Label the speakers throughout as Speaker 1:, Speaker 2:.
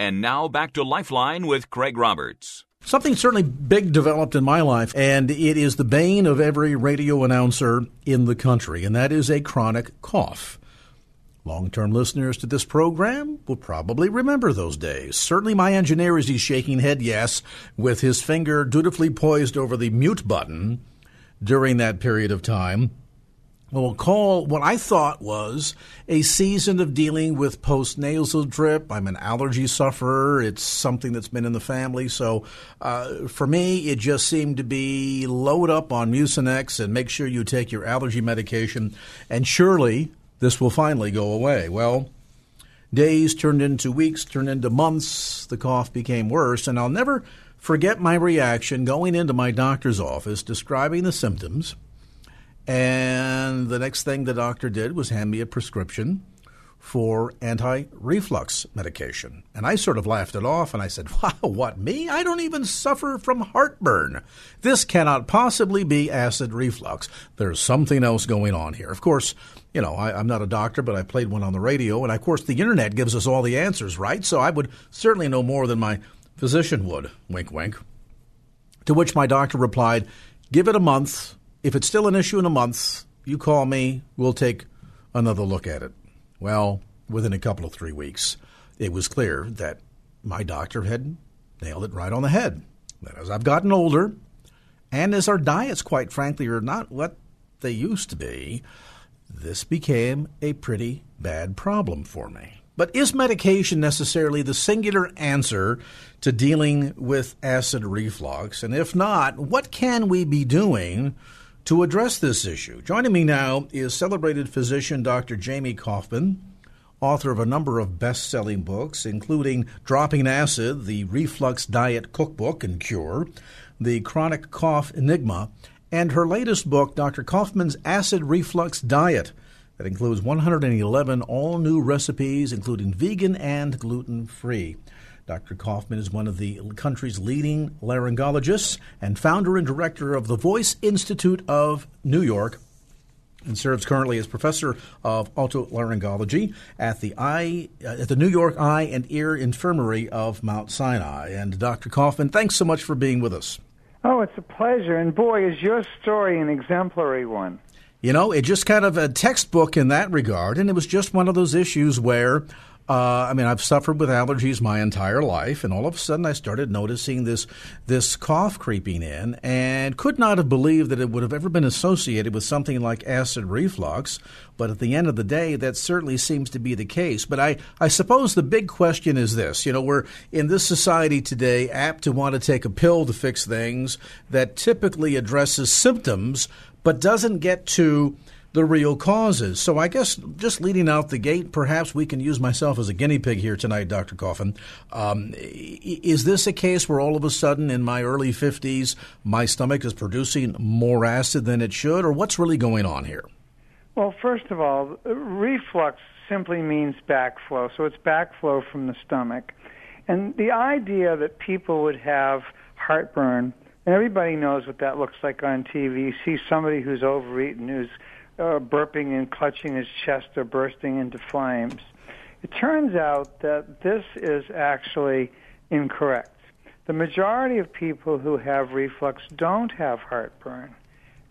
Speaker 1: And now back to Lifeline with Craig Roberts.
Speaker 2: Something certainly big developed in my life, and it is the bane of every radio announcer in the country, and that is a chronic cough. Long term listeners to this program will probably remember those days. Certainly, my engineer, as he's shaking head yes, with his finger dutifully poised over the mute button during that period of time, will call what I thought was a season of dealing with post nasal drip. I'm an allergy sufferer. It's something that's been in the family. So uh, for me, it just seemed to be load up on Mucinex and make sure you take your allergy medication. And surely this will finally go away. Well, days turned into weeks, turned into months. The cough became worse. And I'll never forget my reaction going into my doctor's office describing the symptoms and the next thing the doctor did was hand me a prescription for anti reflux medication. And I sort of laughed it off and I said, Wow, what, me? I don't even suffer from heartburn. This cannot possibly be acid reflux. There's something else going on here. Of course, you know, I, am not a doctor, but I played one on the radio. And of course, the internet gives us all the answers, right? So I would certainly know more than my physician would. Wink, wink. To which my doctor replied, Give it a month if it's still an issue in a month, you call me, we'll take another look at it. Well, within a couple of three weeks, it was clear that my doctor had nailed it right on the head. That as I've gotten older, and as our diets, quite frankly, are not what they used to be, this became a pretty bad problem for me. But is medication necessarily the singular answer to dealing with acid reflux? And if not, what can we be doing to address this issue. Joining me now is celebrated physician Dr. Jamie Koufman, author of a number of best selling books, including Dropping Acid, the Reflux Diet Cookbook and Cure, The Chronic Cough Enigma, and her latest book, Dr. Koufman's Acid Reflux Diet, that includes 111 all new recipes, including vegan and gluten free. Dr. Koufman is one of the country's leading laryngologists and founder and director of the Voice Institute of New York and serves currently as professor of otolaryngology at the eye uh, at the New York Eye and Ear Infirmary of Mount Sinai. And Dr. Kaufman, thanks so much for being with us.
Speaker 3: Oh, it's a pleasure. And boy, is your story an exemplary one.
Speaker 2: You know, it just kind of a textbook in that regard, and it was just one of those issues where uh, I mean, I've suffered with allergies my entire life, and all of a sudden I started noticing this this cough creeping in, and could not have believed that it would have ever been associated with something like acid reflux. But at the end of the day, that certainly seems to be the case. But I, I suppose the big question is this: you know, we're in this society today apt to want to take a pill to fix things that typically addresses symptoms, but doesn't get to the real causes. So I guess just leading out the gate, perhaps we can use myself as a guinea pig here tonight, Dr. Koufman. Um, is this a case where all of a sudden in my early 50s, my stomach is producing more acid than it should, or what's really going on here?
Speaker 3: Well, first of all, reflux simply means backflow, so it's backflow from the stomach. And the idea that people would have heartburn, and everybody knows what that looks like on TV. You see somebody who's overeaten, who's uh, burping and clutching his chest or bursting into flames. It turns out that this is actually incorrect. The majority of people who have reflux don't have heartburn.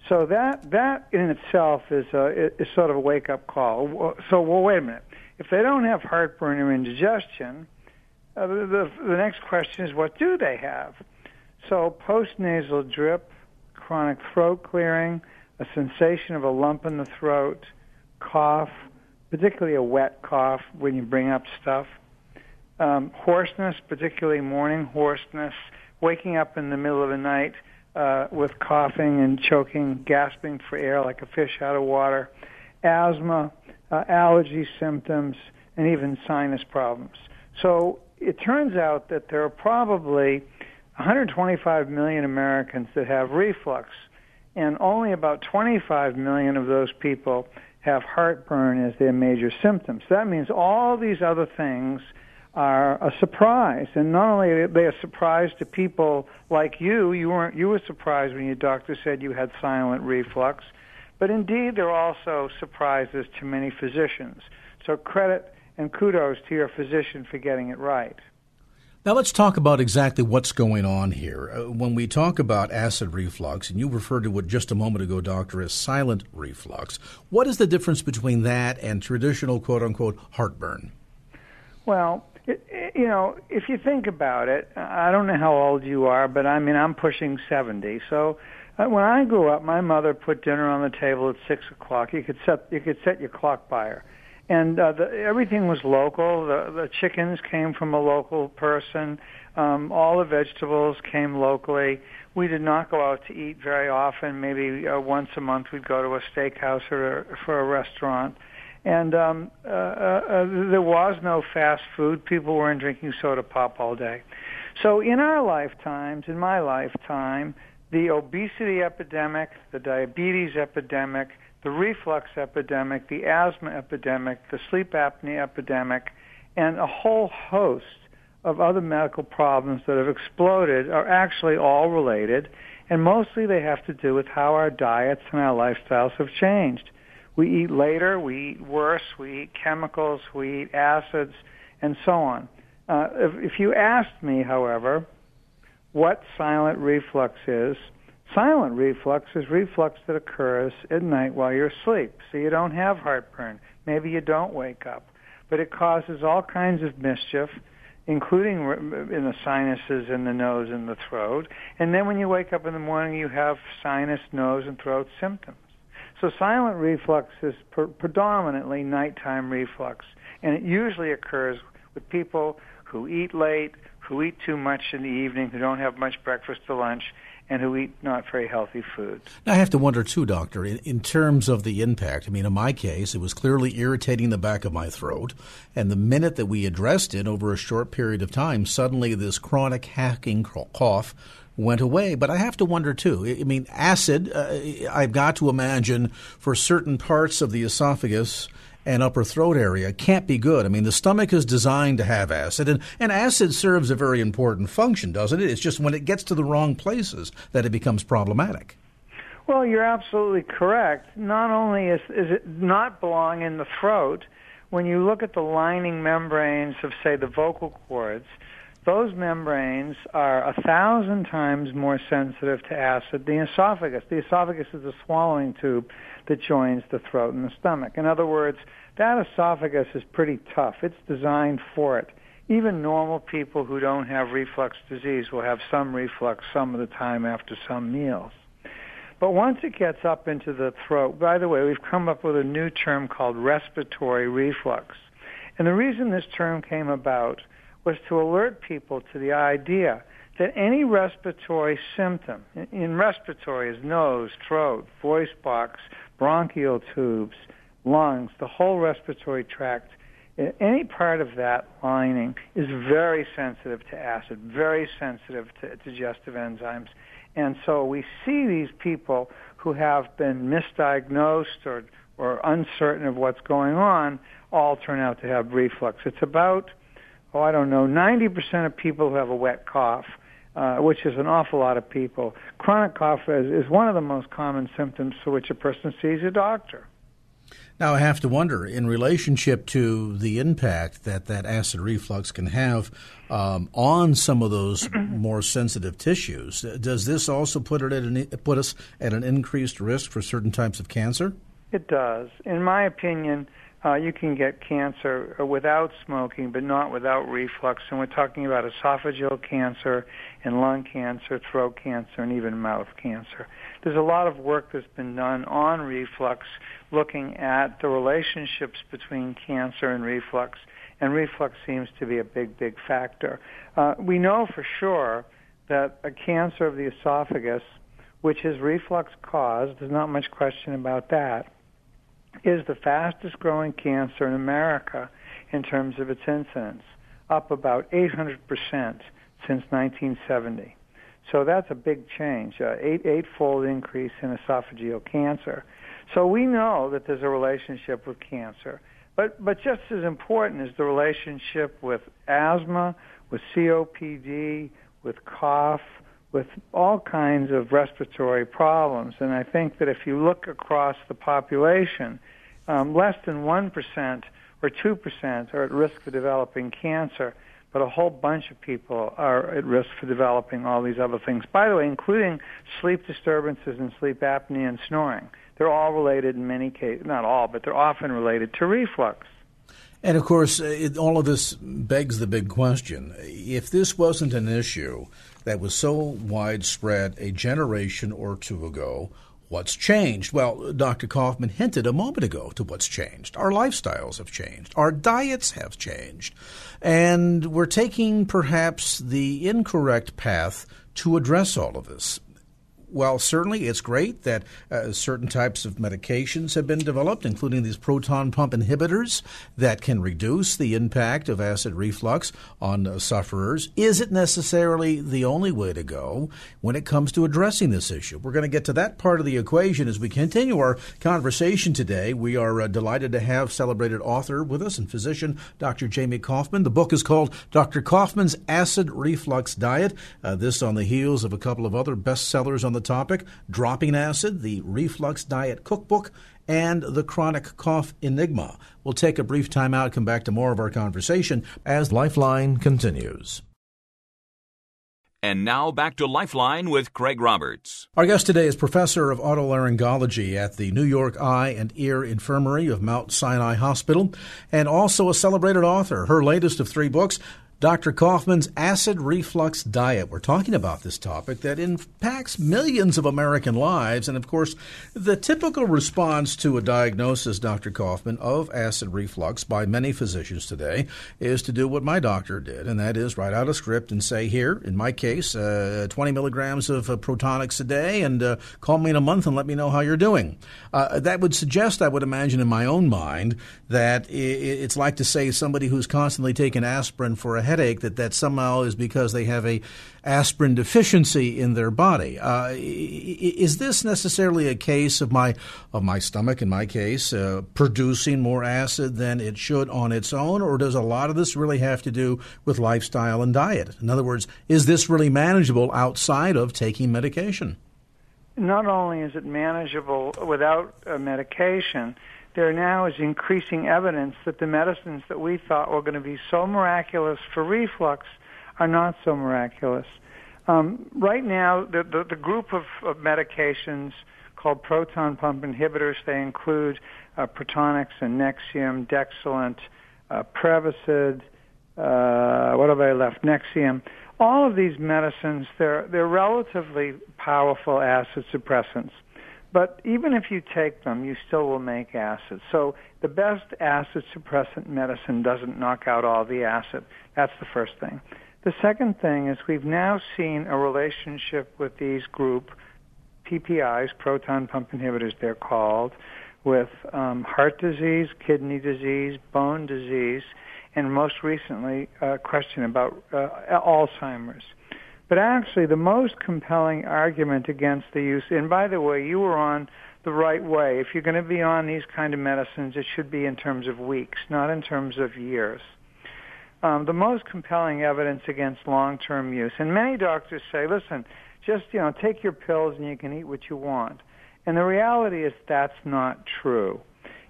Speaker 3: So that that in itself is a is sort of a wake up call. So well, wait a minute. If they don't have heartburn or indigestion, uh, the, the the next question is what do they have? So post nasal drip, chronic throat clearing, a sensation of a lump in the throat, cough, particularly a wet cough when you bring up stuff, um, hoarseness, particularly morning hoarseness, waking up in the middle of the night uh, with coughing and choking, gasping for air like a fish out of water, asthma, uh, allergy symptoms, and even sinus problems. So it turns out that there are probably 125 million Americans that have reflux and only about 25 million of those people have heartburn as their major symptoms. That means all these other things are a surprise, and not only are they a surprise to people like you, you weren't you were surprised when your doctor said you had silent reflux, but indeed they're also surprises to many physicians. So credit and kudos to your physician for getting it right.
Speaker 2: Now, let's talk about exactly what's going on here. Uh, when we talk about acid reflux, and you referred to it just a moment ago, Doctor, as silent reflux, what is the difference between that and traditional quote unquote heartburn?
Speaker 3: Well, it, you know, if you think about it, I don't know how old you are, but I mean, I'm pushing 70. So uh, when I grew up, my mother put dinner on the table at 6 o'clock. You could set, you could set your clock by her and uh, the, everything was local. The, the chickens came from a local person. Um, all the vegetables came locally. We did not go out to eat very often. Maybe uh, once a month we'd go to a steakhouse or a, for a restaurant. And um, uh, uh, uh, there was no fast food. People weren't drinking soda pop all day. So in our lifetimes, in my lifetime, the obesity epidemic, the diabetes epidemic, the reflux epidemic, the asthma epidemic, the sleep apnea epidemic, and a whole host of other medical problems that have exploded are actually all related, and mostly they have to do with how our diets and our lifestyles have changed. We eat later, we eat worse, we eat chemicals, we eat acids, and so on. Uh, if, if you asked me, however, what silent reflux is, Silent reflux is reflux that occurs at night while you're asleep. So you don't have heartburn. Maybe you don't wake up. But it causes all kinds of mischief, including in the sinuses and the nose and the throat. And then when you wake up in the morning, you have sinus, nose, and throat symptoms. So silent reflux is pre- predominantly nighttime reflux. And it usually occurs with people who eat late, who eat too much in the evening, who don't have much breakfast or lunch, and who eat not very healthy foods.
Speaker 2: I have to wonder too, doctor, in, in, terms of the impact. I mean, in my case, it was clearly irritating the back of my throat, and the minute that we addressed it over a short period of time, suddenly this chronic hacking cough went away. But I have to wonder too. I mean, acid. Uh, I've got to imagine for certain parts of the esophagus and upper throat area can't be good. I mean, the stomach is designed to have acid, and, and acid serves a very important function, doesn't it? It's just when it gets to the wrong places that it becomes problematic.
Speaker 3: Well, you're absolutely correct. Not only is, is it not belong in the throat, when you look at the lining membranes of, say, the vocal cords, those membranes are a thousand times more sensitive to acid than the esophagus. The esophagus is a swallowing tube that joins the throat and the stomach. In other words, that esophagus is pretty tough. It's designed for it. Even normal people who don't have reflux disease will have some reflux some of the time after some meals. But once it gets up into the throat, by the way, we've come up with a new term called respiratory reflux. And the reason this term came about was to alert people to the idea that any respiratory symptom, in respiratory is nose, throat, voice box, bronchial tubes, lungs, the whole respiratory tract, any part of that lining is very sensitive to acid, very sensitive to digestive enzymes. And so we see these people who have been misdiagnosed or, or uncertain of what's going on all turn out to have reflux. It's about, oh, I don't know, 90% of people who have a wet cough uh, which is an awful lot of people. Chronic cough is, is one of the most common symptoms for which a person sees a doctor.
Speaker 2: Now, I have to wonder, in relationship to the impact that that acid reflux can have um, on some of those more sensitive tissues, does this also put it at an, put us at an increased risk for certain types of cancer?
Speaker 3: It does. In my opinion, uh, you can get cancer without smoking, but not without reflux. And we're talking about esophageal cancer and lung cancer, throat cancer, and even mouth cancer. There's a lot of work that's been done on reflux, looking at the relationships between cancer and reflux, and reflux seems to be a big, big factor. Uh, we know for sure that a cancer of the esophagus, which is reflux caused, there's not much question about that is the fastest growing cancer in America in terms of its incidence, up about 800% since 1970. So that's a big change, eight eightfold increase in esophageal cancer. So we know that there's a relationship with cancer, but but just as important is the relationship with asthma, with COPD, with cough, with all kinds of respiratory problems. And I think that if you look across the population, um, less than 1% or 2% are at risk for developing cancer. but a whole bunch of people are at risk for developing all these other things. By the way, including sleep disturbances and sleep apnea and snoring. They're all related in many cases, not all, but they're often related to reflux.
Speaker 2: And of course, it, all of this begs the big question. If this wasn't an issue that was so widespread a generation or two ago, what's changed? Well, Dr. Koufman hinted a moment ago to what's changed. Our lifestyles have changed, our diets have changed, and we're taking perhaps the incorrect path to address all of this well, certainly it's great that uh, certain types of medications have been developed, including these proton pump inhibitors that can reduce the impact of acid reflux on uh, sufferers. Is it necessarily the only way to go when it comes to addressing this issue? We're going to get to that part of the equation as we continue our conversation today. We are uh, delighted to have celebrated author with us and physician Dr. Jamie Koufman. The book is called Dr. Koufman's Acid Reflux Diet. Uh, this on the heels of a couple of other bestsellers on the the topic Dropping Acid, the Reflux Diet Cookbook, and the Chronic Cough Enigma. We'll take a brief time out, come back to more of our conversation as Lifeline continues.
Speaker 1: And now back to Lifeline with Craig Roberts.
Speaker 2: Our guest today is Professor of Otolaryngology at the New York Eye and Ear Infirmary of Mount Sinai Hospital and also a celebrated author. Her latest of three books, Dr. Koufman's acid reflux diet. We're talking about this topic that impacts millions of American lives. And of course, the typical response to a diagnosis, Dr. Koufman, of acid reflux by many physicians today is to do what my doctor did, and that is write out a script and say, here, in my case, uh, 20 milligrams of uh, Protonix a day, and uh, call me in a month and let me know how you're doing. Uh, that would suggest, I would imagine, in my own mind, that it's like to say somebody who's constantly taking aspirin for a headache that that somehow is because they have a aspirin deficiency in their body. Uh, is this necessarily a case of my of my stomach, in my case, uh, producing more acid than it should on its own, or does a lot of this really have to do with lifestyle and diet? In other words, is this really manageable outside of taking medication?
Speaker 3: Not only is it manageable without medication there now is increasing evidence that the medicines that we thought were going to be so miraculous for reflux are not so miraculous. Um, right now, the, the, the group of, of, medications called proton pump inhibitors, they include uh, Protonix and Nexium, Dexilant, uh, Prevacid, uh, what have I left? Nexium. All of these medicines, they're, they're relatively powerful acid suppressants. But even if you take them, you still will make acid. So the best acid suppressant medicine doesn't knock out all the acid. That's the first thing. The second thing is we've now seen a relationship with these group PPIs, proton pump inhibitors, they're called, with um, heart disease, kidney disease, bone disease, and most recently, a question about uh, Alzheimer's. But actually, the most compelling argument against the use, and by the way, you were on the right way. If you're going to be on these kind of medicines, it should be in terms of weeks, not in terms of years. Um, the most compelling evidence against long-term use, and many doctors say, listen, just you know, take your pills and you can eat what you want. And the reality is that's not true.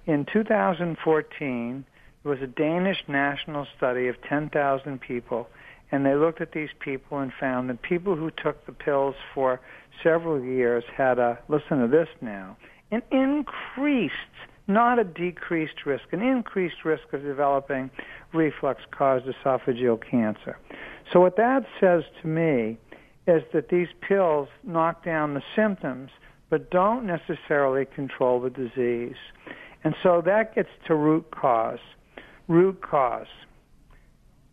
Speaker 3: In 2014, there was a Danish national study of 10,000 people and they looked at these people and found that people who took the pills for several years had a listen to this now an increased not a decreased risk an increased risk of developing reflux caused esophageal cancer. So what that says to me is that these pills knock down the symptoms but don't necessarily control the disease. And so that gets to root cause root cause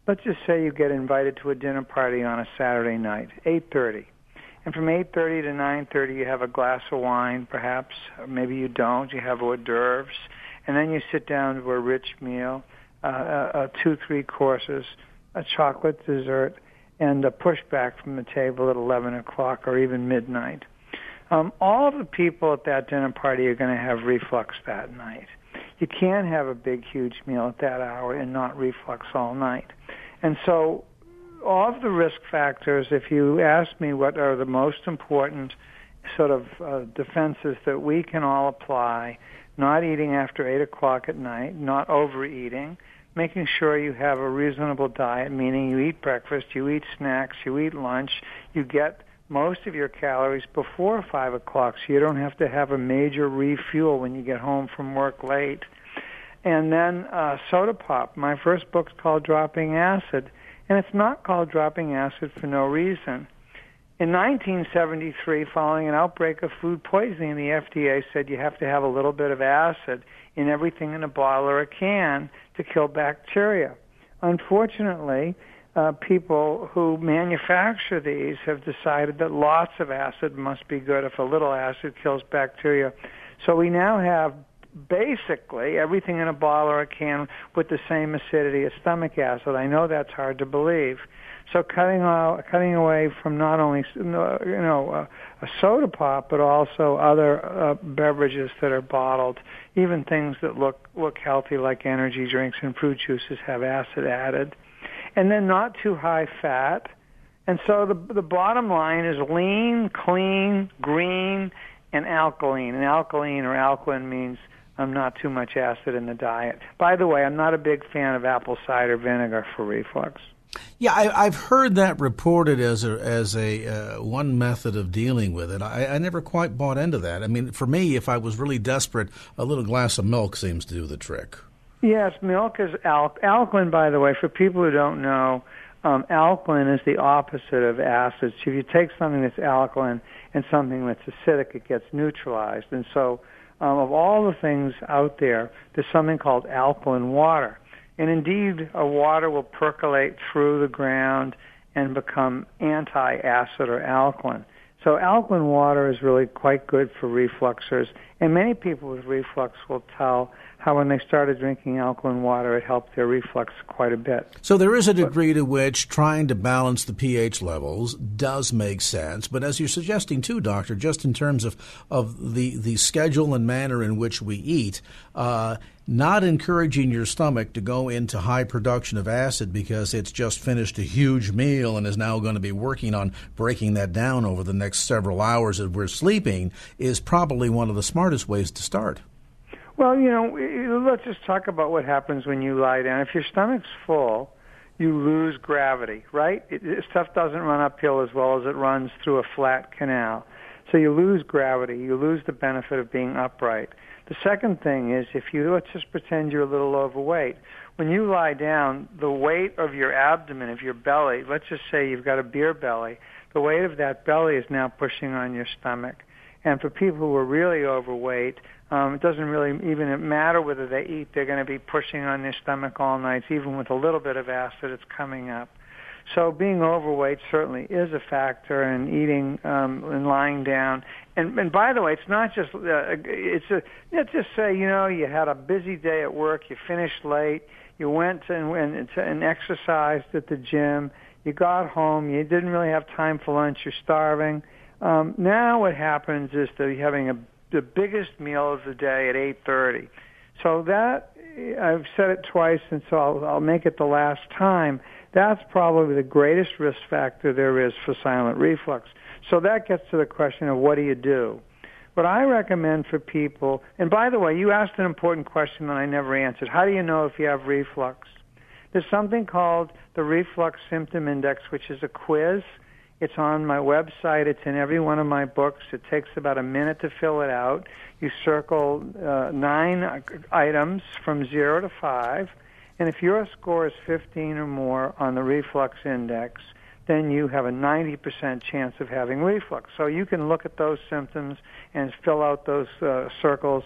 Speaker 3: let's just say you get invited to a dinner party on a Saturday night, 8:30. And from 8:30 to 9:30 you have a glass of wine perhaps, or maybe you don't, you have hors d'oeuvres, and then you sit down to a rich meal, uh, uh, uh, two three courses, a chocolate dessert, and a pushback from the table at 11 o'clock or even midnight. Um, all of the people at that dinner party are going to have reflux that night. You can't have a big, huge meal at that hour and not reflux all night. And so, of the risk factors, if you ask me what are the most important sort of uh, defenses that we can all apply, not eating after 8 o'clock at night, not overeating, making sure you have a reasonable diet, meaning you eat breakfast, you eat snacks, you eat lunch, you get most of your calories before five o'clock, so you don't have to have a major refuel when you get home from work late. And then uh, soda pop. My first book's called Dropping Acid, and it's not called Dropping Acid for no reason. In 1973, following an outbreak of food poisoning, the FDA said you have to have a little bit of acid in everything in a bottle or a can to kill bacteria. Unfortunately, uh, people who manufacture these have decided that lots of acid must be good if a little acid kills bacteria. So we now have basically everything in a bottle or a can with the same acidity as stomach acid. I know that's hard to believe. So cutting out, cutting away from not only you know uh, a soda pop, but also other uh, beverages that are bottled, even things that look look healthy like energy drinks and fruit juices have acid added, and then not too high fat. And so the the bottom line is lean, clean, green, and alkaline. And alkaline or alkaline means um, not too much acid in the diet. By the way, I'm not a big fan of apple cider vinegar for reflux.
Speaker 2: Yeah, I, have heard that reported as a as a uh, one method of dealing with it. I, I, never quite bought into that. I mean, for me, if I was really desperate, a little glass of milk seems to do the trick.
Speaker 3: Yes, milk is al- alkaline. By the way, for people who don't know, um, alkaline is the opposite of acid. So if you take something that's alkaline and something that's acidic, it gets neutralized. And so, um, of all the things out there, there's something called alkaline water and indeed, a water will percolate through the ground and become anti-acid or alkaline. So alkaline water is really quite good for refluxers, and many people with reflux will tell how when they started drinking alkaline water, it helped their reflux quite a bit.
Speaker 2: So there is a degree to which trying to balance the pH levels does make sense, but as you're suggesting too, doctor, just in terms of of the the schedule and manner in which we eat. Uh, not encouraging your stomach to go into high production of acid because it's just finished a huge meal and is now going to be working on breaking that down over the next several hours as we're sleeping is probably one of the smartest ways to start.
Speaker 3: Well, you know, let's just talk about what happens when you lie down. If your stomach's full, you lose gravity, right? It, stuff doesn't run uphill as well as it runs through a flat canal. So you lose gravity. You lose the benefit of being upright. The second thing is if you let's just pretend you're a little overweight. When you lie down, the weight of your abdomen, of your belly, let's just say you've got a beer belly, the weight of that belly is now pushing on your stomach. And for people who are really overweight, um, it doesn't really even matter whether they eat; they're going to be pushing on their stomach all night. Even with a little bit of acid, it's coming up. So being overweight certainly is a factor in eating um, and lying down. And, and by the way, it's not just uh, it's a let's just say you know you had a busy day at work, you finished late, you went and went and exercised at the gym, you got home, you didn't really have time for lunch, you're starving. Um, now what happens is that you're having a, the biggest meal of the day at 8:30. So that I've said it twice, and so I'll, I'll make it the last time that's probably the greatest risk factor there is for silent reflux. So that gets to the question of what do you do? What I recommend for people, and by the way, you asked an important question that I never answered. How do you know if you have reflux? There's something called the Reflux Symptom Index, which is a quiz. It's on my website. It's in every one of my books. It takes about a minute to fill it out. You circle uh, nine items from zero to five and if your score is 15 or more on the reflux index, then you have a 90% chance of having reflux. So you can look at those symptoms and fill out those uh, circles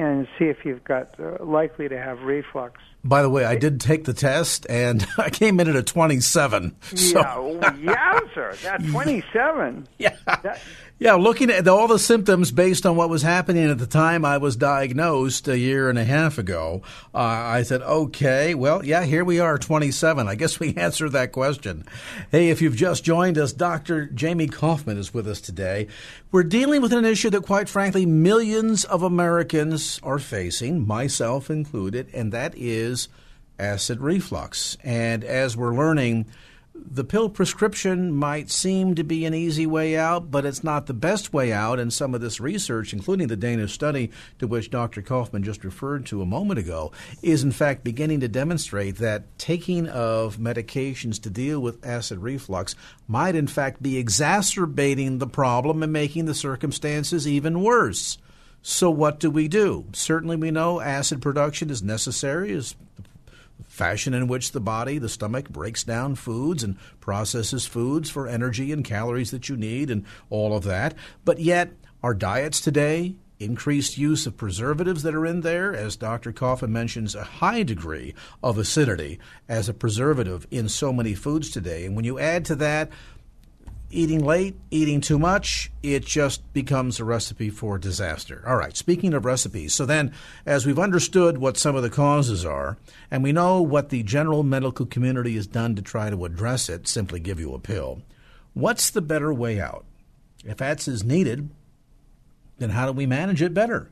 Speaker 3: and see if you've got uh, likely to have reflux.
Speaker 2: By the way, I did take the test and I came in at a 27.
Speaker 3: So. Yeah, yowzer, that 27.
Speaker 2: yeah. That, yeah, looking at all the symptoms based on what was happening at the time I was diagnosed a year and a half ago, uh, I said, okay, well, yeah, here we are, 27. I guess we answered that question. Hey, if you've just joined us, Dr. Jamie Koufman is with us today. We're dealing with an issue that, quite frankly, millions of Americans are facing, myself included, and that is acid reflux. And as we're learning, the pill prescription might seem to be an easy way out, but it's not the best way out. And some of this research, including the Danish study to which Dr. Koufman just referred to a moment ago, is in fact beginning to demonstrate that taking of medications to deal with acid reflux might in fact be exacerbating the problem and making the circumstances even worse. So, what do we do? Certainly, we know acid production is necessary, as fashion in which the body, the stomach, breaks down foods and processes foods for energy and calories that you need and all of that. But yet, our diets today, increased use of preservatives that are in there, as Dr. Koufman mentions, a high degree of acidity as a preservative in so many foods today. And when you add to that eating late, eating too much, it just becomes a recipe for disaster. All right, speaking of recipes, so then as we've understood what some of the causes are, and we know what the general medical community has done to try to address it, simply give you a pill, what's the better way out? If that's is needed, then how do we manage it better?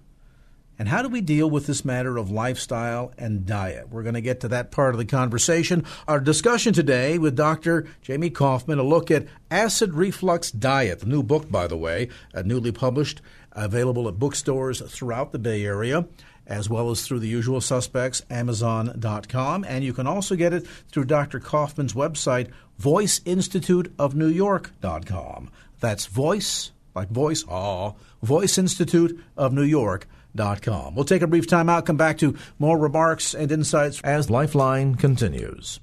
Speaker 2: And how do we deal with this matter of lifestyle and diet? We're going to get to that part of the conversation. Our discussion today with Dr. Jamie Koufman, a look at acid reflux diet, the new book, by the way, uh, newly published, available at bookstores throughout the Bay Area as well as through the usual suspects, Amazon.com. And you can also get it through Dr. Koufman's website, VoiceInstituteOfNewYork.com. That's voice, like voice, aw, Voice Institute of New York lifeline.com. We'll take a brief time out, come back to more remarks and insights as Lifeline continues.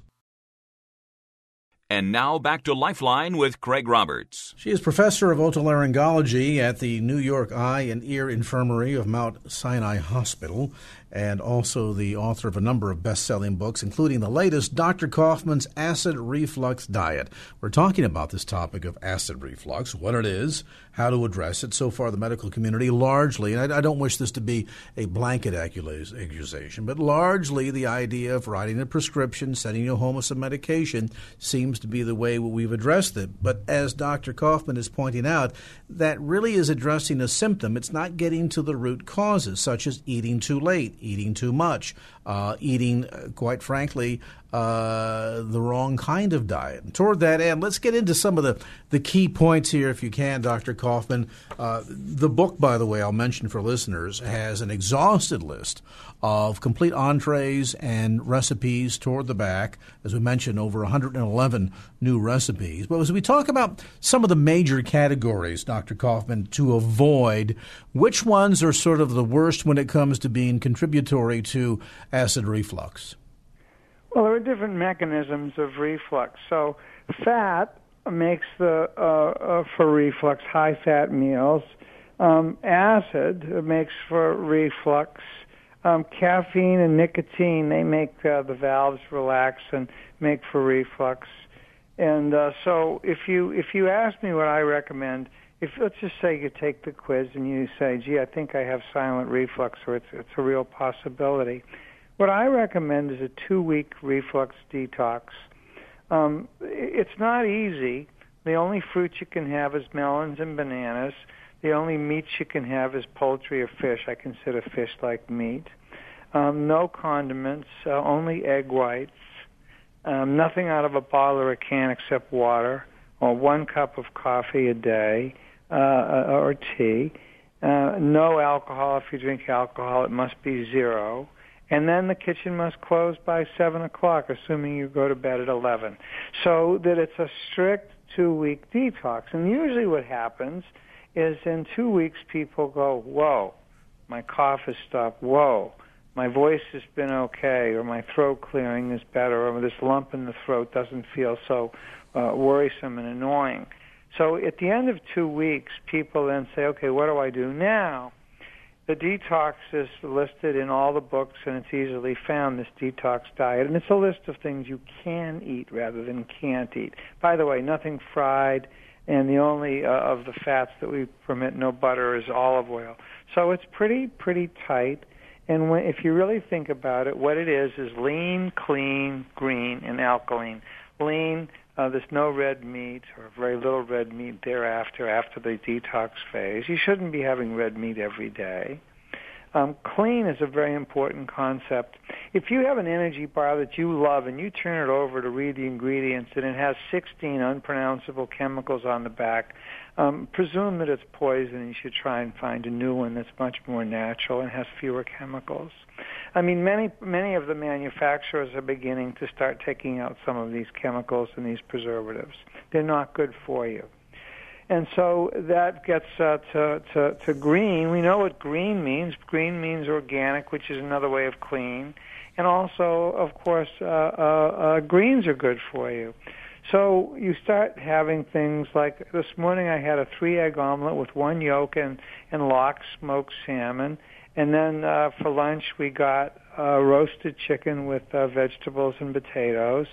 Speaker 1: And now back to Lifeline with Craig Roberts.
Speaker 2: She is professor of otolaryngology at the New York Eye and Ear Infirmary of Mount Sinai Hospital and also the author of a number of best selling books, including the latest, Dr. Koufman's Acid Reflux Diet. We're talking about this topic of acid reflux, what it is, how to address it. So far, the medical community largely, and I, I don't wish this to be a blanket accusation, but largely the idea of writing a prescription, sending you home with some medication seems to be the way we've addressed it. But as Dr. Koufman is pointing out, that really is addressing a symptom. It's not getting to the root causes, such as eating too late, eating too much, uh, eating, uh, quite frankly, uh, the wrong kind of diet. And toward that end, let's get into some of the, the key points here, if you can, Dr. Koufman. Uh, the book, by the way, I'll mention for listeners, has an exhausted list of complete entrees and recipes toward the back. As we mentioned, over 111 new recipes. But as we talk about some of the major categories, Dr. Koufman, to avoid, which ones are sort of the worst when it comes to being contributory to acid reflux?
Speaker 3: Well, there are different mechanisms of reflux. So, fat makes the uh, uh, for reflux high fat meals. Um, acid makes for reflux. Um, caffeine and nicotine they make uh, the valves relax and make for reflux. And uh, so, if you if you ask me what I recommend, if let's just say you take the quiz and you say, "Gee, I think I have silent reflux," or it's it's a real possibility what I recommend is a two week reflux detox. Um, it's not easy. The only fruits you can have is melons and bananas. The only meats you can have is poultry or fish. I consider fish like meat. Um, no condiments, uh, only egg whites. Um, nothing out of a bottle or a can except water, or one cup of coffee a day uh, uh or tea. Uh, no alcohol. If you drink alcohol, it must be zero and then the kitchen must close by seven o'clock, assuming you go to bed at eleven. So that it's a strict two-week detox. And usually, what happens is in two weeks, people go, "Whoa, my cough has stopped. Whoa." My voice has been okay, or my throat clearing is better, or this lump in the throat doesn't feel so uh, worrisome and annoying. So at the end of two weeks, people then say, okay, what do I do now? the detox is listed in all the books and it's easily found this detox diet and it's a list of things you can eat rather than can't eat by the way nothing fried and the only uh, of the fats that we permit no butter is olive oil so it's pretty pretty tight and when, if you really think about it what it is is lean clean green and alkaline lean uh, there's no red meat or very little red meat thereafter after the detox phase. You shouldn't be having red meat every day. Um, clean is a very important concept. If you have an energy bar that you love and you turn it over to read the ingredients and it has 16 unpronounceable chemicals on the back, um, presume that it's poison. And you should try and find a new one that's much more natural and has fewer chemicals. I mean, many many of the manufacturers are beginning to start taking out some of these chemicals and these preservatives. They're not good for you. And so that gets uh, to, to, to green. We know what green means. Green means organic, which is another way of clean. And also, of course, uh, uh, uh, greens are good for you. So you start having things like this morning I had a three egg omelet with one yolk and, and lox smoked salmon. And then uh, for lunch we got uh, roasted chicken with uh, vegetables and potatoes.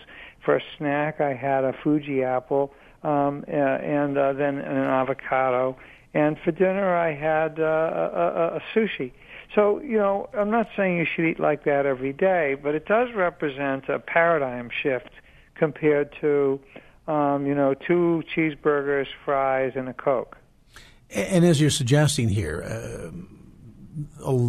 Speaker 3: For a snack I had a Fuji apple um, and uh, then an avocado. And for dinner, I had uh, a, a, sushi. So, you know, I'm not saying you should eat like that every day, but it does represent a paradigm shift compared to, um, you know, two cheeseburgers, fries, and a Coke.
Speaker 2: And as you're suggesting here,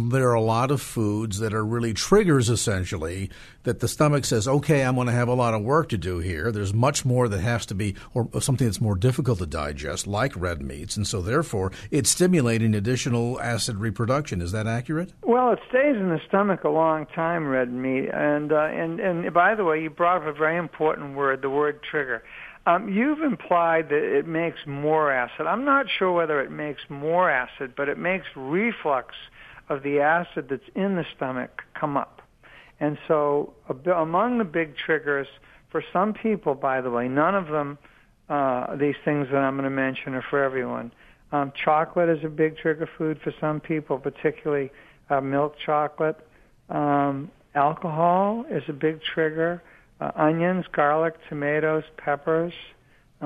Speaker 2: there are a lot of foods that are really triggers essentially that the stomach says okay i'm going to have a lot of work to do here. There's much more that has to be or something that's more difficult to digest like red meats and so therefore it's stimulating additional acid reproduction. Is that accurate?
Speaker 3: Well it stays in the stomach a long time red meat and uh, and and by the way you brought up a very important word the word trigger. Um, you've implied that it makes more acid. I'm not sure whether it makes more acid, but it makes reflux of the acid that's in the stomach come up. And so, among the big triggers for some people, by the way, none of them, uh, these things that I'm going to mention, are for everyone. Um, chocolate is a big trigger food for some people, particularly uh, milk chocolate. Um, alcohol is a big trigger. Uh, onions, garlic, tomatoes, peppers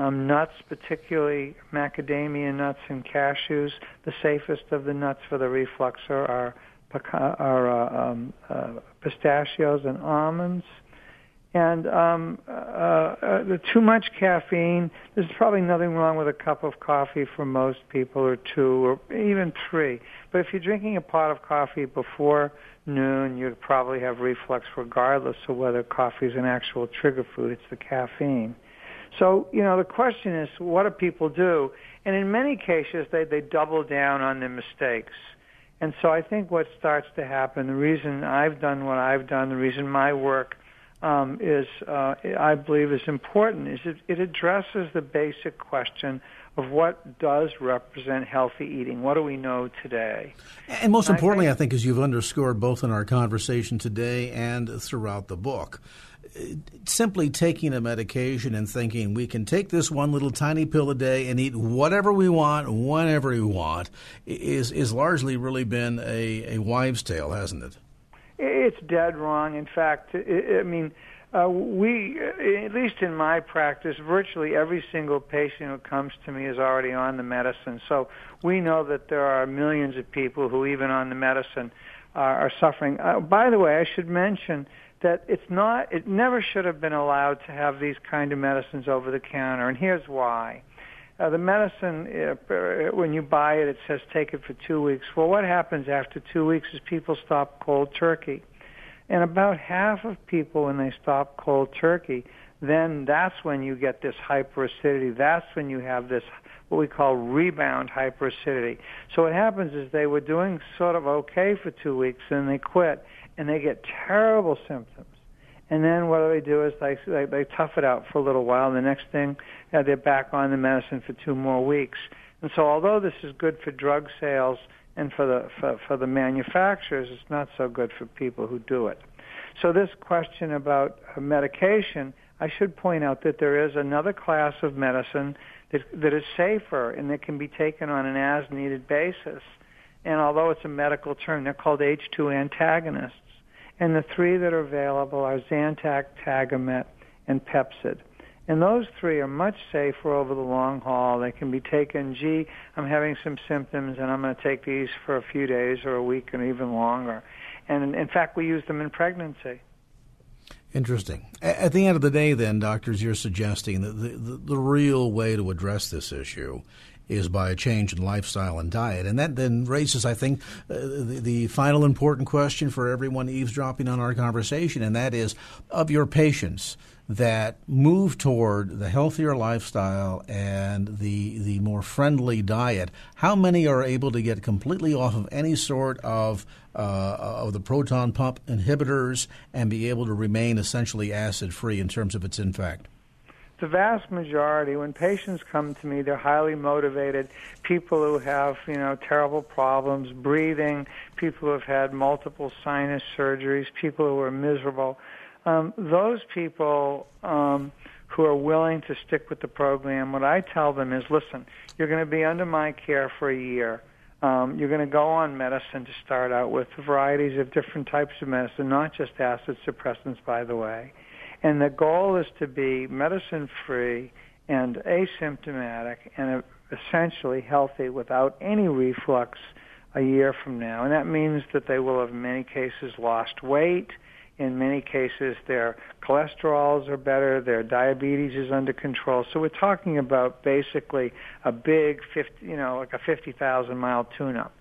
Speaker 3: um, nuts, particularly macadamia nuts and cashews. The safest of the nuts for the reflux are, are uh, um, uh, pistachios and almonds. And um, uh, uh, too much caffeine. There's probably nothing wrong with a cup of coffee for most people, or two, or even three. But if you're drinking a pot of coffee before noon, you probably have reflux, regardless of whether coffee is an actual trigger food. It's the caffeine. So, you know, the question is, what do people do? And in many cases, they, they double down on their mistakes. And so I think what starts to happen, the reason I've done what I've done, the reason my work um, is, uh, I believe, is important, is it, it addresses the basic question of what does represent healthy eating. What do we know today?
Speaker 2: And most importantly, I think, I think as you've underscored both in our conversation today and throughout the book, simply taking a medication and thinking we can take this one little tiny pill a day and eat whatever we want whenever we want is is largely really been a, a wives' tale, hasn't it?
Speaker 3: It's dead wrong. In fact, I mean, uh, we, at least in my practice, virtually every single patient who comes to me is already on the medicine. So we know that there are millions of people who, even on the medicine, are, are suffering. Uh, by the way, I should mention that it's not it never should have been allowed to have these kind of medicines over the counter and here's why. Uh, the medicine uh, when you buy it it says take it for 2 weeks. Well what happens after 2 weeks is people stop cold turkey. And about half of people when they stop cold turkey then that's when you get this hyperacidity. That's when you have this what we call rebound hyperacidity. So what happens is they were doing sort of okay for 2 weeks and they quit and they get terrible symptoms. And then what they do is they, they they tough it out for a little while. And the next thing, they're back on the medicine for two more weeks. And so, although this is good for drug sales and for the for, for the manufacturers, it's not so good for people who do it. So, this question about uh, medication, I should point out that there is another class of medicine that that is safer and that can be taken on an as-needed basis. And although it's a medical term, they're called H2 antagonists. And the three that are available are Zantac, Tagamet, and Pepcid. And those three are much safer over the long haul. They can be taken, gee, I'm having some symptoms and I'm going to take these for a few days or a week and even longer. And in fact, we use them in pregnancy.
Speaker 2: Interesting. At the end of the day, then, doctors, you're suggesting that the, the, the real way to address this issue is by a change in lifestyle and diet. And that then raises, I think, uh, the, the final important question for everyone eavesdropping on our conversation, and that is of your patients that move toward the healthier lifestyle and the the more friendly diet, how many are able to get completely off of any sort of uh, of the proton pump inhibitors and be able to remain essentially acid free in terms of its impact?
Speaker 3: The vast majority, when patients come to me, they're highly motivated. People who have, you know, terrible problems breathing, people who have had multiple sinus surgeries, people who are miserable um, those people um, who are willing to stick with the program, what I tell them is, listen, you're going to be under my care for a year. Um, you're going to go on medicine to start out with varieties of different types of medicine, not just acid suppressants, by the way. And the goal is to be medicine free and asymptomatic and essentially healthy without any reflux a year from now. And that means that they will have, in many cases, lost weight in many cases, their cholesterols are better, their diabetes is under control. So we're talking about basically a big 50, you know, like a 50,000 mile tune-up.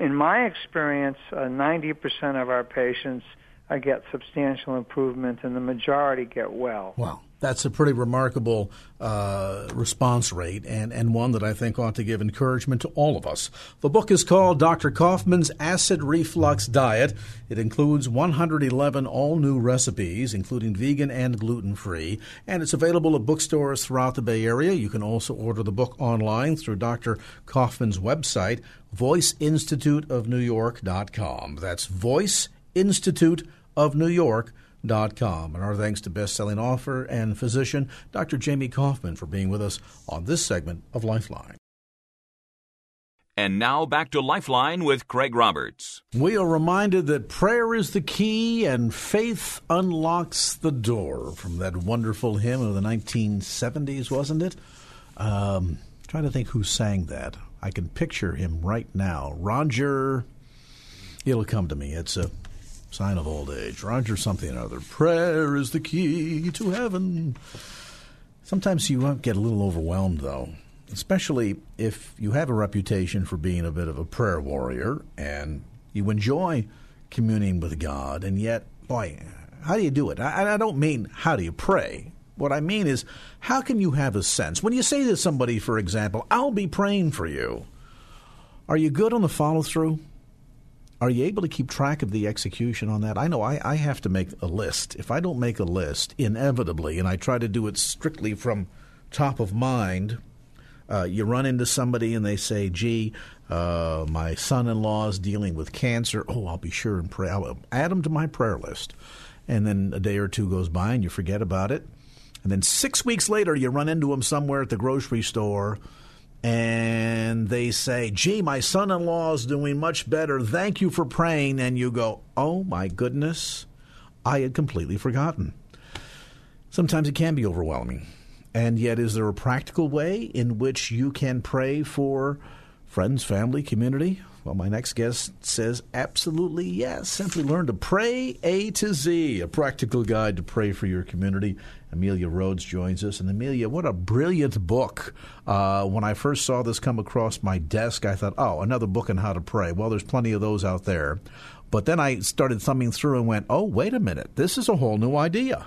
Speaker 3: In my experience, uh, 90% of our patients uh, get substantial improvement, and the majority get well.
Speaker 2: Wow that's a pretty remarkable uh, response rate and, and one that I think ought to give encouragement to all of us. The book is called Dr. Koufman's Acid Reflux Diet. It includes 111 all new recipes, including vegan and gluten free, and it's available at bookstores throughout the Bay Area. You can also order the book online through Dr. Koufman's website, voiceinstituteofnewyork.com. That's Voice Institute of New York Dot com. And our thanks to best-selling author and physician Dr. Jamie Koufman for being with us on this segment of Lifeline.
Speaker 1: And now back to Lifeline with Craig Roberts.
Speaker 2: We are reminded that prayer is the key and faith unlocks the door from that wonderful hymn of the 1970s, wasn't it? Um, trying to think who sang that. I can picture him right now. Roger, it'll come to me. It's a sign of old age. Roger something or other. Prayer is the key to heaven. Sometimes you get a little overwhelmed, though, especially if you have a reputation for being a bit of a prayer warrior and you enjoy communing with God, and yet, boy, how do you do it? I, I don't mean how do you pray. What I mean is, how can you have a sense? When you say to somebody, for example, I'll be praying for you, are you good on the follow through? Are you able to keep track of the execution on that? I know I, I have to make a list. If I don't make a list, inevitably, and I try to do it strictly from top of mind, uh, you run into somebody and they say, gee, uh, my son in law is dealing with cancer. Oh, I'll be sure and pray. I'll add them to my prayer list. And then a day or two goes by and you forget about it. And then six weeks later, you run into them somewhere at the grocery store and they say, gee, my son in law is doing much better. Thank you for praying. And you go, oh my goodness, I had completely forgotten. Sometimes it can be overwhelming. And yet, is there a practical way in which you can pray for friends, family, community? Well, my next guest says absolutely yes. Simply learn to pray A to Z, a practical guide to pray for your community. Amelia Rhodes joins us. And Amelia, what a brilliant book. Uh, when I first saw this come across my desk, I thought, oh, another book on how to pray. Well, there's plenty of those out there. But then I started thumbing through and went, oh, wait a minute, this is a whole new idea.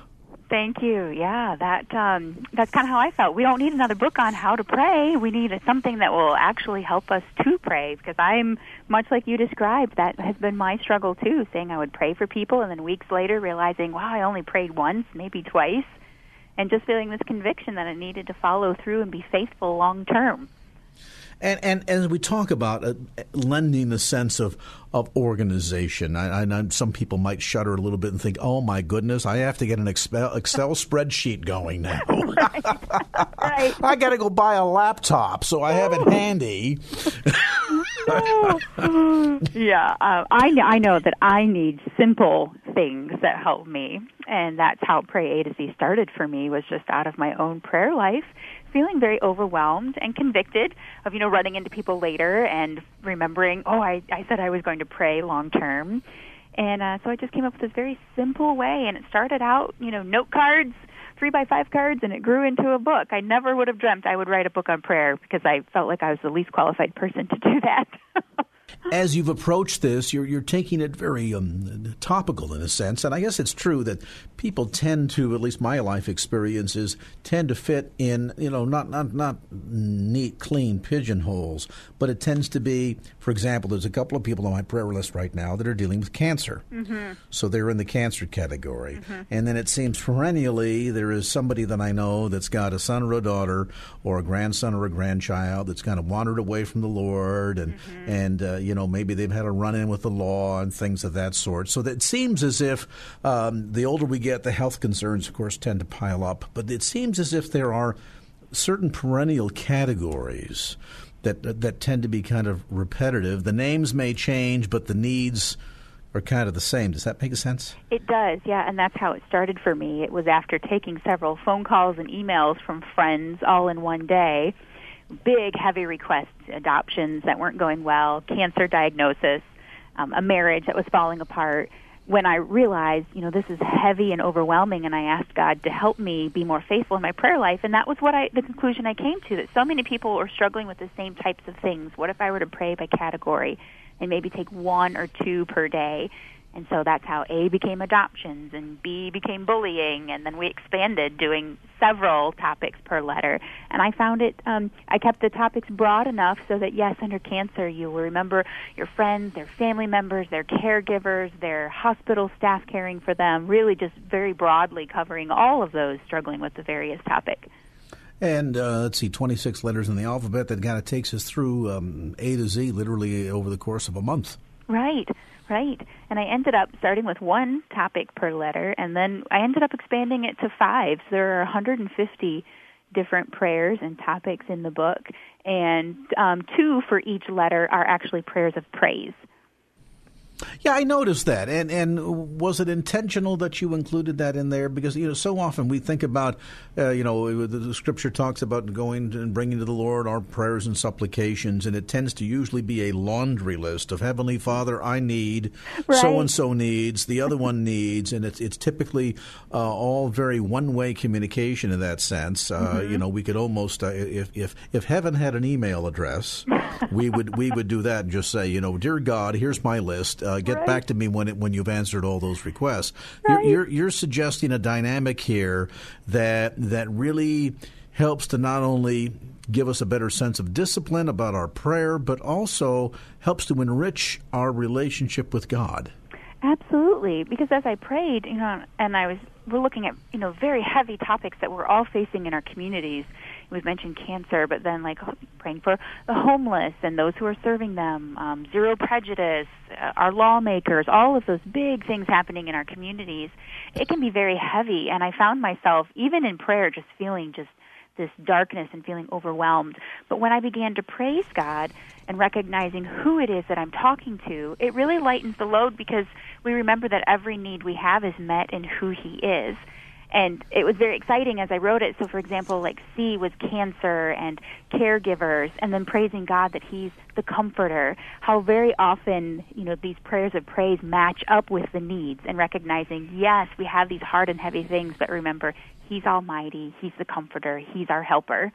Speaker 4: Thank you. Yeah, that um, that's kind of how I felt. We don't need another book on how to pray. We need something that will actually help us to pray. Because I'm much like you described. That has been my struggle too. Saying I would pray for people, and then weeks later realizing, wow, I only prayed once, maybe twice, and just feeling this conviction that I needed to follow through and be faithful long term.
Speaker 2: And, and as we talk about uh, lending a sense of, of organization, I, I, some people might shudder a little bit and think, "Oh my goodness, I have to get an Excel, Excel spreadsheet going now.
Speaker 4: right. right.
Speaker 2: I got to go buy a laptop so I have it handy."
Speaker 4: yeah, uh, I I know that I need simple things that help me, and that's how Pray A to Z started for me. Was just out of my own prayer life feeling very overwhelmed and convicted of you know running into people later and remembering oh i i said i was going to pray long term and uh, so i just came up with this very simple way and it started out you know note cards three by five cards and it grew into a book. I never would have dreamt I would write a book on prayer because I felt like I was the least qualified person to do that.
Speaker 2: as you've approached this, you're you're taking it very um, topical in a sense, and I guess it's true that people tend to, at least my life experiences, tend to fit in, you know, not not not neat, clean pigeonholes, but it tends to be, for example, there's a couple of people on my prayer list right now that are dealing with cancer, mm-hmm. so they're in the cancer category, mm-hmm. and then it seems perennially there is somebody that I know that's got a son or a daughter, or a grandson or a grandchild that's kind of wandered away from the Lord, and mm-hmm. and uh, you know, maybe they've had a run in with the law and things of that sort. So that it seems as if um, the older we get, the health concerns, of course, tend to pile up. But it seems as if there are certain perennial categories that that tend to be kind of repetitive. The names may change, but the needs are kind of the same. Does that make sense?
Speaker 4: It does, yeah, and that's how it started for me. It was after taking several phone calls and emails from friends all in one day big, heavy requests, adoptions that weren't going well, cancer diagnosis, um, a marriage that was falling apart. When I realized, you know, this is heavy and overwhelming, and I asked God to help me be more faithful in my prayer life, and that was what I, the conclusion I came to that so many people were struggling with the same types of things. What if I were to pray by category and maybe take one or two per day and so that's how A became adoptions and B became bullying, and then we expanded doing several topics per letter. And I found it, um, I kept the topics broad enough so that, yes, under cancer, you will remember your friends, their family members, their caregivers, their hospital staff caring for them, really just very broadly covering all of those struggling with the various topic.
Speaker 2: And uh, let's see, 26 letters in the alphabet that kind of takes us through um, A to Z literally over the course of a month.
Speaker 4: Right. Right. And I ended up starting with one topic per letter, and then I ended up expanding it to five. So there are 150 different prayers and topics in the book, and um, two for each letter are actually prayers of praise.
Speaker 2: Yeah, I noticed that. And and was it intentional that you included that in there? Because you know, so often we think about, uh, you know, the, the, Scripture talks about going and bringing to the Lord our prayers and supplications, and it tends to usually be a laundry list of Heavenly Father, I need, so and so needs, the other one needs, and it's it's typically uh, all very one way communication in that sense. Uh, mm-hmm. You know, we could almost uh, if if if heaven had an email address, we would we would do that and just say, you know, dear God, here's my list uh, get right. back to me when it, when you've answered all those requests. Right. You're, you're, you're suggesting a dynamic here that that really helps to not only give us a better sense of discipline about our prayer, but also helps to enrich our relationship with God.
Speaker 4: Absolutely, because as I prayed, you know, and I was we're looking at you know very heavy topics that we're all facing in our communities we've mentioned cancer, but then like praying for the homeless and those who are serving them, um, zero prejudice, uh, our lawmakers, all of those big things happening in our communities. It can be very heavy, and I found myself even in prayer just feeling just this darkness and feeling overwhelmed. But when I began to praise God and recognizing who it is that I'm talking to, it really lightens the load because we remember that every need we have is met in who He is and it was very exciting as I wrote it. So, for example, like C was cancer and caregivers, and then praising God that He's the comforter. How very often, you know, these prayers of praise match up with the needs, and recognizing, yes, we have these hard and heavy things, but remember, He's Almighty, He's the comforter, He's our helper.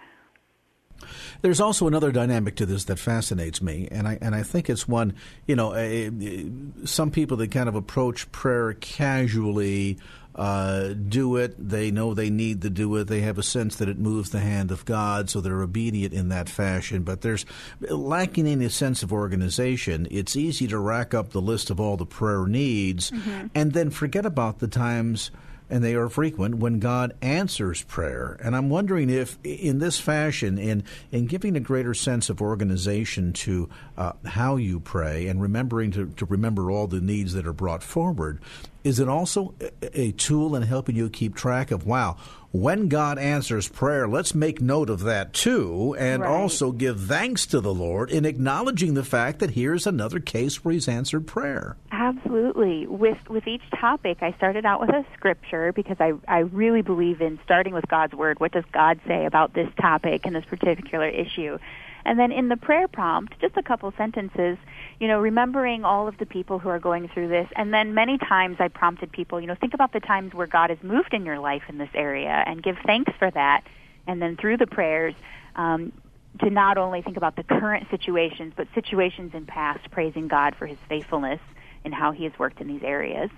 Speaker 2: There's also another dynamic to this that fascinates me, and I and I think it's one. You know, eh, eh, some people that kind of approach prayer casually uh, do it. They know they need to do it. They have a sense that it moves the hand of God, so they're obedient in that fashion. But there's lacking any sense of organization. It's easy to rack up the list of all the prayer needs mm-hmm. and then forget about the times and they are frequent when God answers prayer. And I'm wondering if, in this fashion, in in giving a greater sense of organization to uh, how you pray and remembering to, to remember all the needs that are brought forward, is it also a tool in helping you keep track of wow when God answers prayer, let's make note of that too, and right. also give thanks to the Lord in acknowledging the fact that here's another case where He's answered prayer.
Speaker 4: Absolutely. With with each topic, I started out with a scripture because I I really believe in starting with God's word. What does God say about this topic and this particular issue? And then in the prayer prompt, just a couple sentences, you know, remembering all of the people who are going through this. And then many times I prompted people, you know, think about the times where God has moved in your life in this area and give thanks for that. And then through the prayers, um, to not only think about the current situations, but situations in past, praising God for his faithfulness and how he has worked in these areas.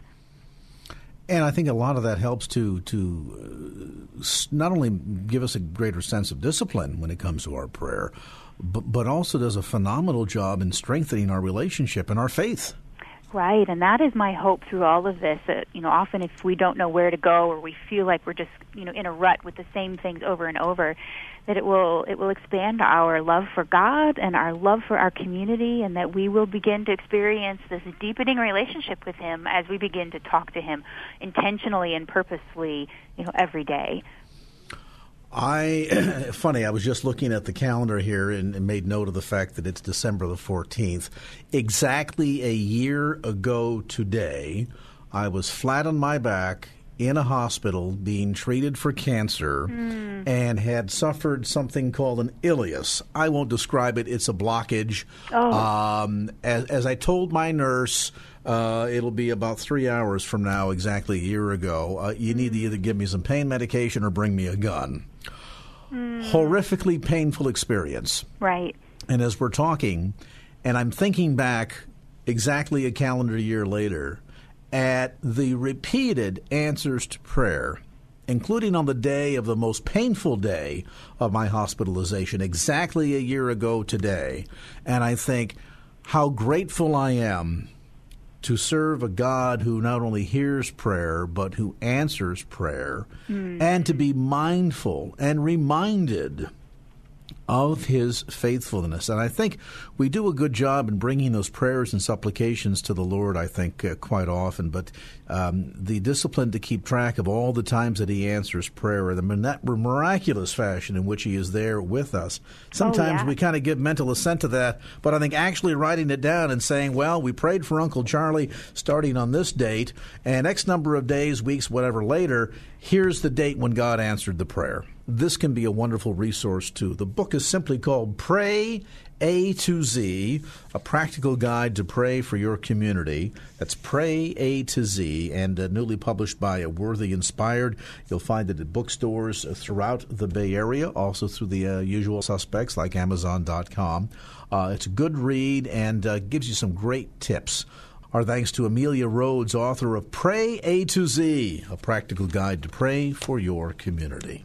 Speaker 2: And I think a lot of that helps to to uh, not only give us a greater sense of discipline when it comes to our prayer, but, but also does a phenomenal job in strengthening our relationship and our faith.
Speaker 4: Right, and that is my hope through all of this. That you know, often if we don't know where to go or we feel like we're just you know in a rut with the same things over and over, that it will it will expand our love for God and our love for our community, and that we will begin to experience this deepening relationship with Him as we begin to talk to Him intentionally and purposefully, you know, every day.
Speaker 2: I funny. I was just looking at the calendar here and, and, made note of the fact that it's December the fourteenth. Exactly a year ago today, I was flat on my back in a hospital being treated for cancer mm. and had suffered something called an ileus. I won't describe it. It's a blockage.
Speaker 4: Oh.
Speaker 2: Um, as, as I told my nurse. Uh, it'll be about three hours from now, exactly a year ago. Uh, you need to either give me some pain medication or bring me a gun. Mm. Horrifically painful experience.
Speaker 4: Right.
Speaker 2: And as we're talking, and I'm thinking back exactly a calendar year later at the repeated answers to prayer, including on the day of the most painful day of my hospitalization, exactly a year ago today. And I think how grateful I am to serve a God who not only hears prayer, but who answers prayer, mm. and to be mindful and reminded of his faithfulness. And I think we do a good job in bringing those prayers and supplications to the Lord, I think, uh, quite often. But um, the discipline to keep track of all the times that he answers prayer, the miraculous fashion in which he is there with us. Sometimes
Speaker 4: oh, yeah.
Speaker 2: we kind of give mental assent to that, but I think actually writing it down and saying, well, we prayed for Uncle Charlie starting on this date, and X number of days, weeks, whatever later, here's the date when God answered the prayer this can be a wonderful resource too. The book is simply called Pray A to Z, a practical guide to pray for your community. That's Pray A to Z, and uh, newly published by a Worthy Inspired. You'll find it at bookstores throughout the Bay Area, also through the uh, usual suspects like Amazon.com. Uh, it's a good read and uh, gives you some great tips. Our thanks to Amelia Rhodes, author of Pray A to Z, a practical guide to pray for your community.